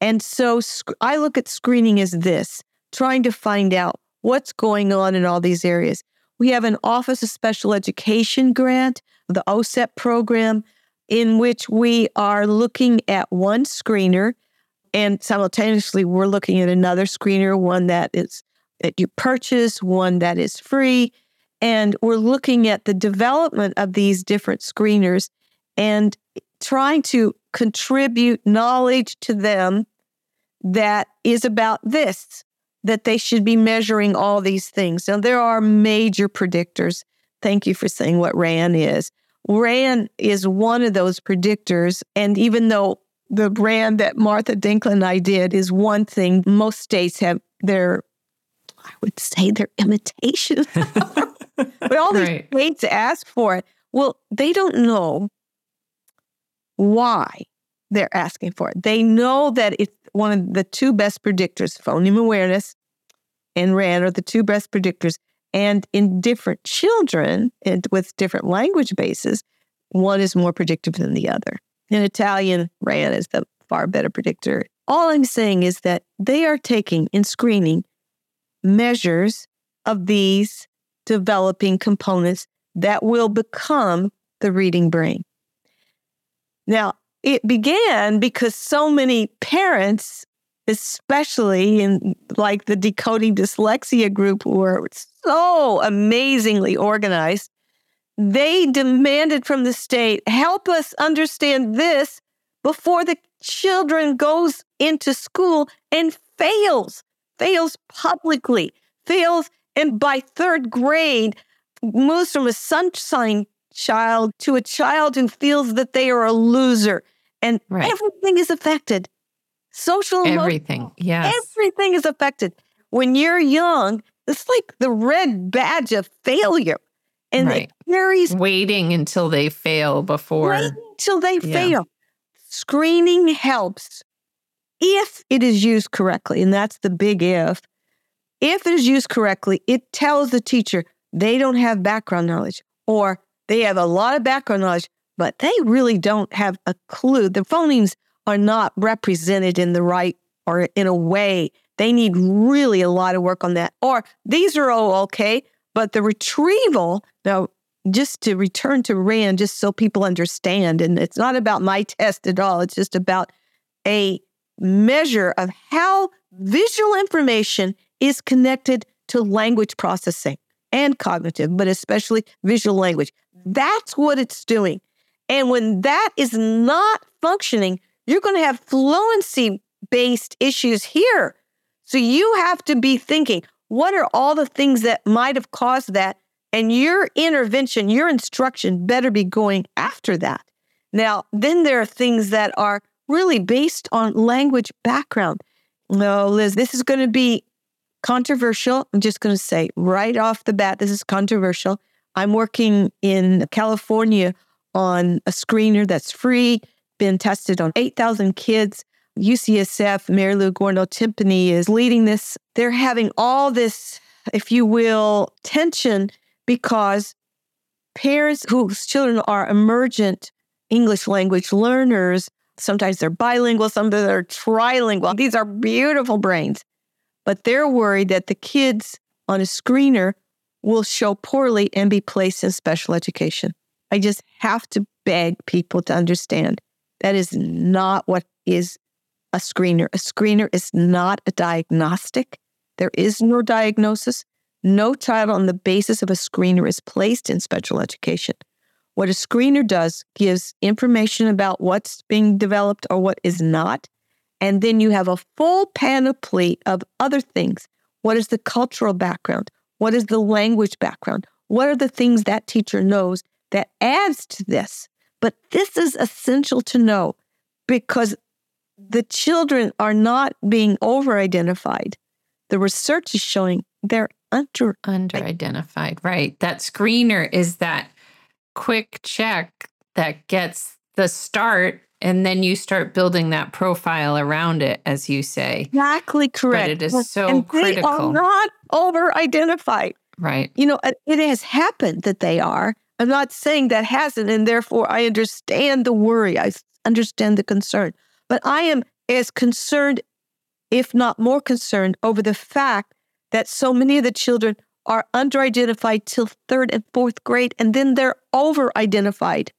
And so I look at screening as this trying to find out what's going on in all these areas. We have an Office of Special Education grant, the OSEP program. in which we are looking at one screener and simultaneously we're looking at another screener, one that is that you purchase, one that is free. And we're looking at the development of these different screeners and trying to contribute knowledge to them that is about this, that they should be measuring all these things. Now, there are major predictors. Thank you for saying what RAN is. RAN is one of those predictors. And even though the RAN that Martha Denckla and I did is one thing, most states have their, I would say, their imitation. but all these right. states ask for it. Well, they don't know why they're asking for it. They know that it's one of the two best predictors, phoneme awareness and RAN are the two best predictors. And in different children and with different language bases, one is more predictive than the other. In Italian, RAN is the far better predictor. All I'm saying is that they are taking in screening measures of these developing components that will become the reading brain. Now, it began because so many parents, especially in like the decoding dyslexia group, were so amazingly organized. They demanded from the state, help us understand this before the children goes into school and fails, fails publicly, fails and by third grade moves from a sunshine child to a child who feels that they are a loser and right. everything is affected. Social everything, yes, everything is affected. When you're young, it's like the red badge of failure, and right. it carries waiting until they fail before waiting until they yeah. fail. Screening helps if it is used correctly, and that's the big if. If it is used correctly, it tells the teacher they don't have background knowledge, or they have a lot of background knowledge, but they really don't have a clue. The phonemes are not represented in the right or in a way. They need really a lot of work on that. Or these are all okay, but the retrieval, now, just to return to RAN, just so people understand, and it's not about my test at all, it's just about a measure of how visual information is connected to language processing and cognitive, but especially visual language. That's what it's doing. And when that is not functioning, you're going to have fluency based issues here. So you have to be thinking, what are all the things that might have caused that? And your intervention, your instruction better be going after that. Now, then there are things that are really based on language background. No, Liz, this is going to be controversial. I'm just going to say right off the bat, this is controversial. I'm working in California on a screener that's free, been tested on 8,000 kids. UCSF, Marilu Gorno-Tempini is leading this. They're having all this, if you will, tension because parents whose children are emergent English language learners, sometimes they're bilingual, some of them are trilingual. These are beautiful brains, but they're worried that the kids on a screener will show poorly and be placed in special education. I just have to beg people to understand that is not what is a screener. A screener is not a diagnostic. There is no diagnosis. No child on the basis of a screener is placed in special education. What a screener does gives information about what's being developed or what is not. And then you have a full panoply of other things. What is the cultural background? What is the language background? What are the things that teacher knows that adds to this. But this is essential to know because the children are not being over identified. The research is showing they're under under identified. Right. That screener is that quick check that gets the start and then you start building that profile around it as you say exactly correct but it is so and critical they are not over identified right you know it has happened that they are I'm not saying that hasn't, and therefore I understand the worry. I understand the concern. But I am as concerned, if not more concerned, over the fact that so many of the children are under identified till third and fourth grade, and then they're over identified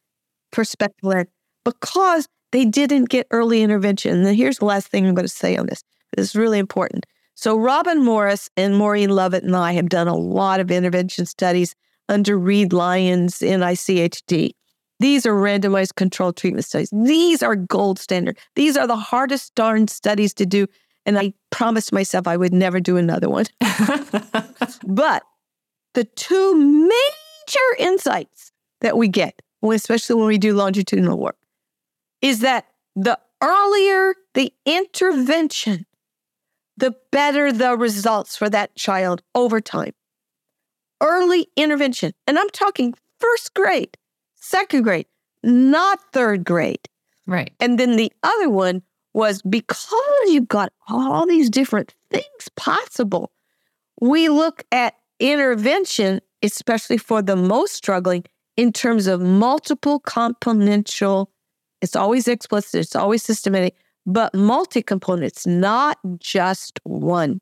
for special ed. Because they didn't get early intervention. And here's the last thing I'm going to say on this. This is really important. So, Robin Morris and Maureen Lovett and I have done a lot of intervention studies under Reid Lyons in ICHD. These are randomized controlled treatment studies. These are gold standard. These are the hardest darn studies to do. And I promised myself I would never do another one. but the two major insights that we get, especially when we do longitudinal work, is that the earlier the intervention, the better the results for that child over time. Early intervention. And I'm talking first grade, second grade, not third grade. Right. And then the other one was because you've got all these different things possible, we look at intervention, especially for the most struggling, in terms of multiple componential. It's always explicit, it's always systematic, but multi components, not just one.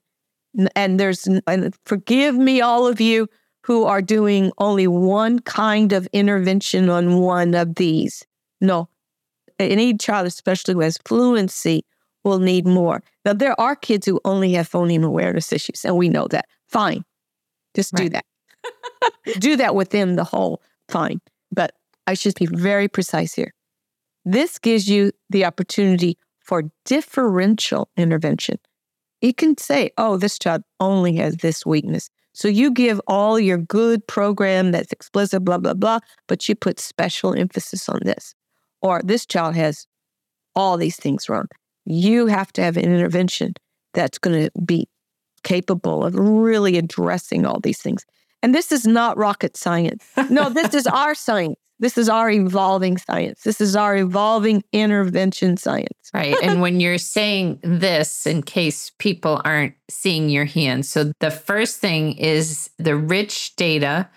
And there's, and forgive me, all of you who are doing only one kind of intervention on one of these. No, any child, especially who has fluency, will need more. Now, there are kids who only have phoneme awareness issues, and we know that. Fine. Just do that. do that within the whole, fine. But I should be very precise here. This gives you the opportunity for differential intervention. You can say, oh, this child only has this weakness. So you give all your good program that's explicit, blah, blah, blah, but you put special emphasis on this. Or this child has all these things wrong. You have to have an intervention that's going to be capable of really addressing all these things. And this is not rocket science. No, this is our science. This is our evolving science. This is our evolving intervention science. right. And when you're saying this, in case people aren't seeing your hand, so the first thing is the rich data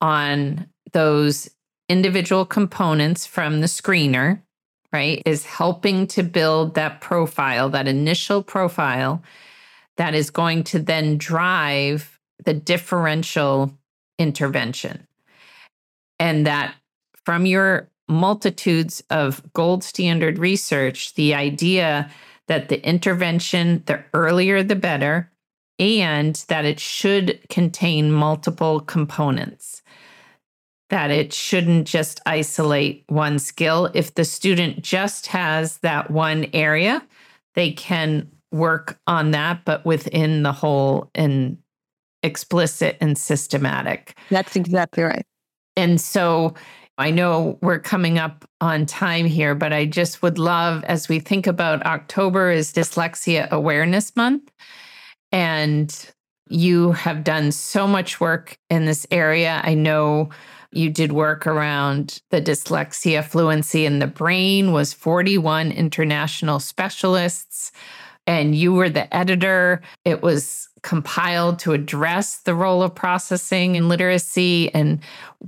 on those individual components from the screener, right, is helping to build that profile, that initial profile that is going to then drive the differential intervention. And that from your multitudes of gold standard research, the idea that the intervention, the earlier the better, and that it should contain multiple components, that it shouldn't just isolate one skill. If the student just has that one area, they can work on that, but within the whole and explicit and systematic. That's exactly right. And so I know we're coming up on time here, but I just would love, as we think about October is Dyslexia Awareness Month, and you have done so much work in this area. I know you did work around the dyslexia fluency in the brain was 41 international specialists and you were the editor. It was compiled to address the role of processing and literacy. And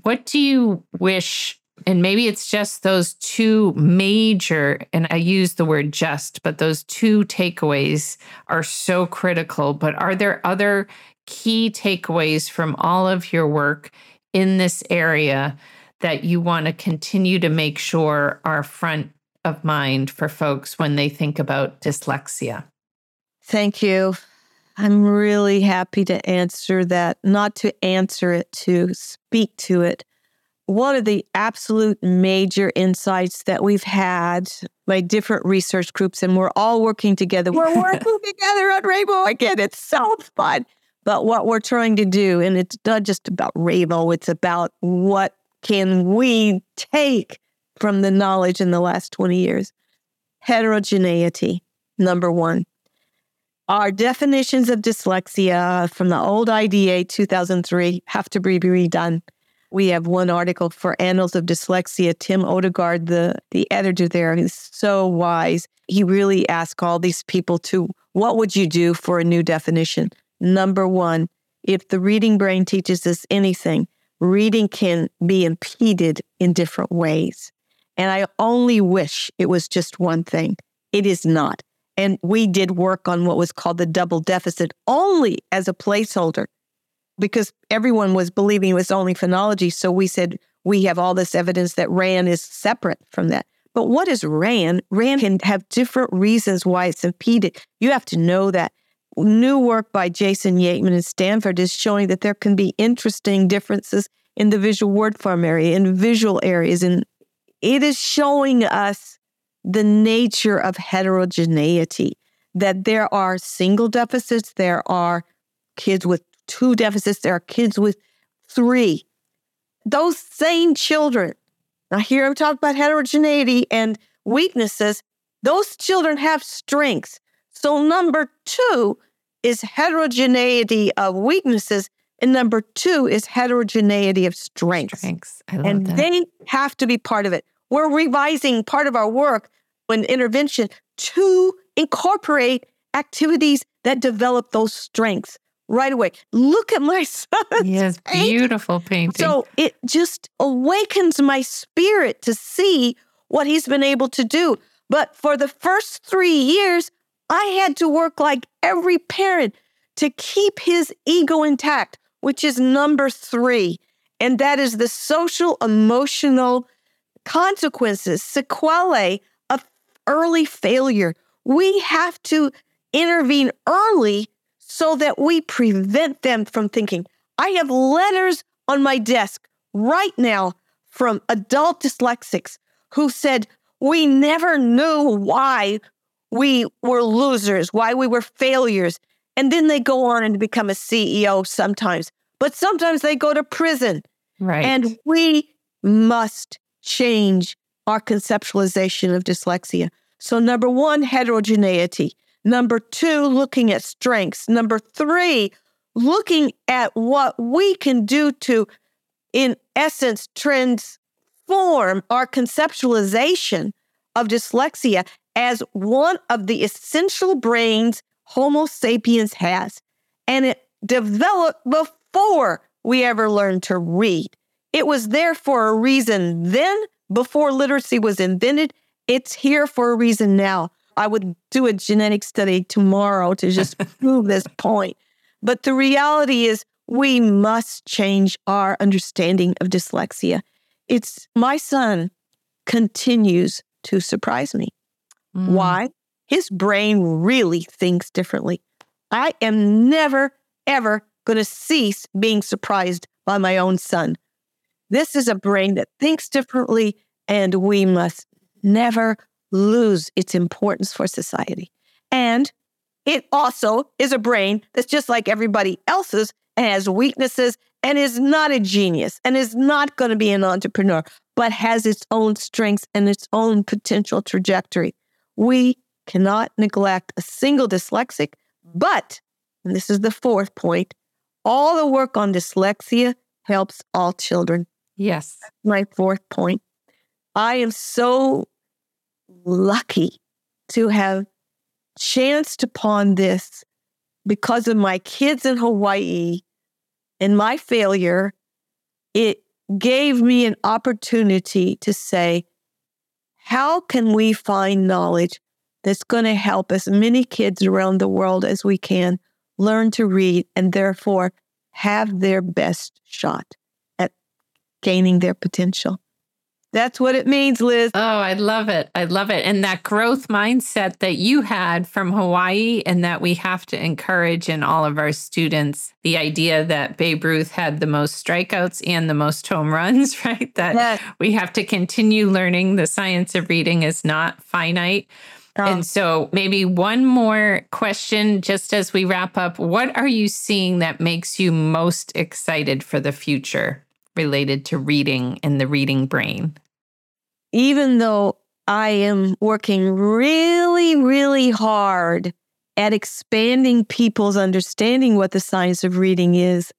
what do you wish? And maybe it's just those two major, and I use the word just, but those two takeaways are so critical. But are there other key takeaways from all of your work in this area that you want to continue to make sure are front of mind for folks when they think about dyslexia? Thank you. I'm really happy to answer that, not to answer it, to speak to it. One of the absolute major insights that we've had by different research groups, and we're all working together. We're working together on RAVE-O again. It's so fun. But what we're trying to do, and it's not just about RAVE-O, it's about what can we take from the knowledge in the last 20 years. Heterogeneity, number one. Our definitions of dyslexia from the old IDA 2003 have to be redone. We have one article for Annals of Dyslexia. Tim Odegard, the, the editor there, is so wise. He really asked all these people to, what would you do for a new definition? Number one, if the reading brain teaches us anything, reading can be impeded in different ways. And I only wish it was just one thing. It is not. And we did work on what was called the double deficit only as a placeholder because everyone was believing it was only phonology. So we said, we have all this evidence that RAN is separate from that. But what is RAN? RAN can have different reasons why it's impeded. You have to know that. New work by Jason Yeatman in Stanford is showing that there can be interesting differences in the visual word form area, in visual areas. And it is showing us the nature of heterogeneity, that there are single deficits, there are kids with two deficits, there are kids with three. Those same children, now here I'm talking about heterogeneity and weaknesses, those children have strengths. So, number two is heterogeneity of weaknesses, and number two is heterogeneity of strengths. Strengths. and that. they have to be part of it. We're revising part of our work when intervention to incorporate activities that develop those strengths right away. Look at my son. Yes, beautiful painting. So it just awakens my spirit to see what he's been able to do. But for the first three years, I had to work like every parent to keep his ego intact, which is number three. And that is the social emotional consequences, sequelae early failure. We have to intervene early so that we prevent them from thinking. I have letters on my desk right now from adult dyslexics who said, We never knew why we were losers, why we were failures. And then they go on and become a CEO sometimes, but sometimes they go to prison. right. And we must change our conceptualization of dyslexia. So, number one, heterogeneity. Number two, looking at strengths. Number three, looking at what we can do to, in essence, transform our conceptualization of dyslexia as one of the essential brains Homo sapiens has. And it developed before we ever learned to read. It was there for a reason then, before literacy was invented. It's here for a reason now. I would do a genetic study tomorrow to just prove this point. But the reality is, we must change our understanding of dyslexia. It's my son continues to surprise me. Mm. Why? His brain really thinks differently. I am never, ever going to cease being surprised by my own son. This is a brain that thinks differently, and we must never lose its importance for society. And it also is a brain that's just like everybody else's and has weaknesses and is not a genius and is not going to be an entrepreneur, but has its own strengths and its own potential trajectory. We cannot neglect a single dyslexic, but, and this is the fourth point, all the work on dyslexia helps all children. Yes. My fourth point. I am so lucky to have chanced upon this because of my kids in Hawaii and my failure. It gave me an opportunity to say, how can we find knowledge that's going to help as many kids around the world as we can learn to read and therefore have their best shot gaining their potential? That's what it means, Liz. Oh, I love it. I love it. And that growth mindset that you had from Hawaii, and that we have to encourage in all of our students the idea that Babe Ruth had the most strikeouts and the most home runs, right? That Yes. we have to continue learning. The science of reading is not finite. Oh. And so, maybe one more question just as we wrap up. What are you seeing that makes you most excited for the future related to reading and the reading brain? even though I am working really, really hard at expanding people's understanding what the science of reading is,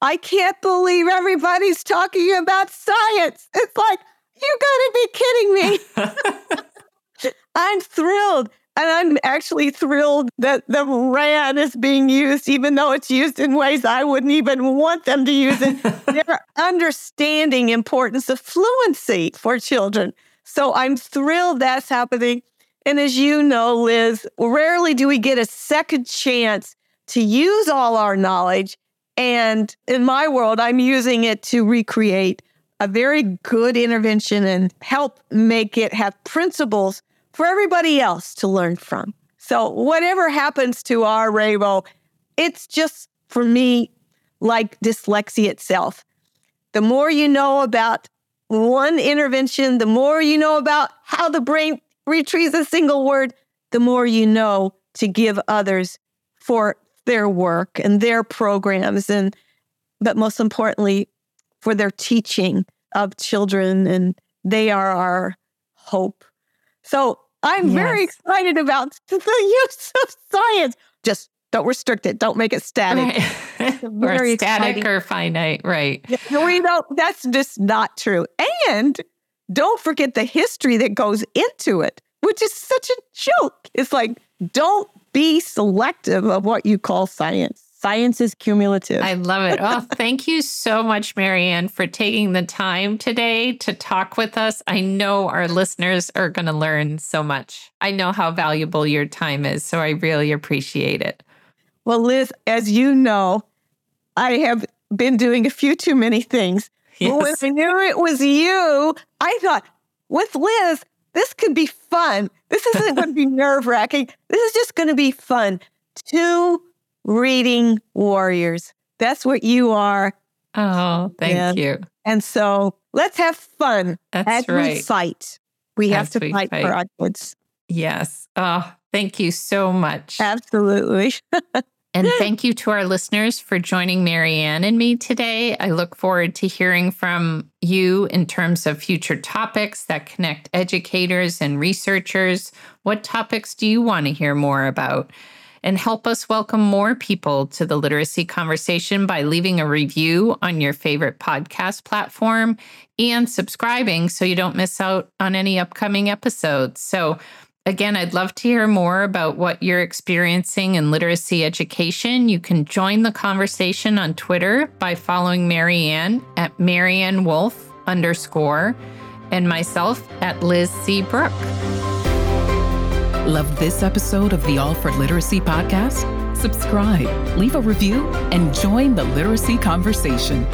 I can't believe everybody's talking about science. It's like, you gotta be kidding me. I'm thrilled. And I'm actually thrilled that the RAN is being used, even though it's used in ways I wouldn't even want them to use it. They're understanding importance of fluency for children. So I'm thrilled that's happening. And as you know, Liz, rarely do we get a second chance to use all our knowledge. And in my world, I'm using it to recreate a very good intervention and help make it have principles for everybody else to learn from. So, whatever happens to our RAVE-O, it's just for me like dyslexia itself. The more you know about one intervention, the more you know about how the brain retrieves a single word, the more you know to give others for their work and their programs and but most importantly for their teaching of children and they are our hope. So I'm yes. very excited about the use of science. Just don't restrict it. Don't make it static. Right. or static exciting. or finite. Right. We know that's just not true. And don't forget the history that goes into it, which is such a joke. It's like, don't be selective of what you call science. Science is cumulative. I love it. Oh, thank you so much, Maryanne, for taking the time today to talk with us. I know our listeners are going to learn so much. I know how valuable your time is, so I really appreciate it. Well, Liz, as you know, I have been doing a few too many things. Yes. When I knew it was you, I thought, with Liz, this could be fun. This isn't going to be nerve wracking. This is just going to be fun. Two reading warriors. That's what you are. Oh, thank and, you. And so let's have fun That's as right. we fight. We as have to fight, fight, for our goods. Yes. Oh, thank you so much. Absolutely. And thank you to our listeners for joining Maryanne and me today. I look forward to hearing from you in terms of future topics that connect educators and researchers. What topics do you want to hear more about? And help us welcome more people to the literacy conversation by leaving a review on your favorite podcast platform and subscribing so you don't miss out on any upcoming episodes. So, Again, I'd love to hear more about what you're experiencing in literacy education. You can join the conversation on Twitter by following Maryanne at Maryanne Wolf underscore and myself at Liz C. Brooke. Love this episode of the All for Literacy podcast? Subscribe, leave a review, and join the literacy conversation.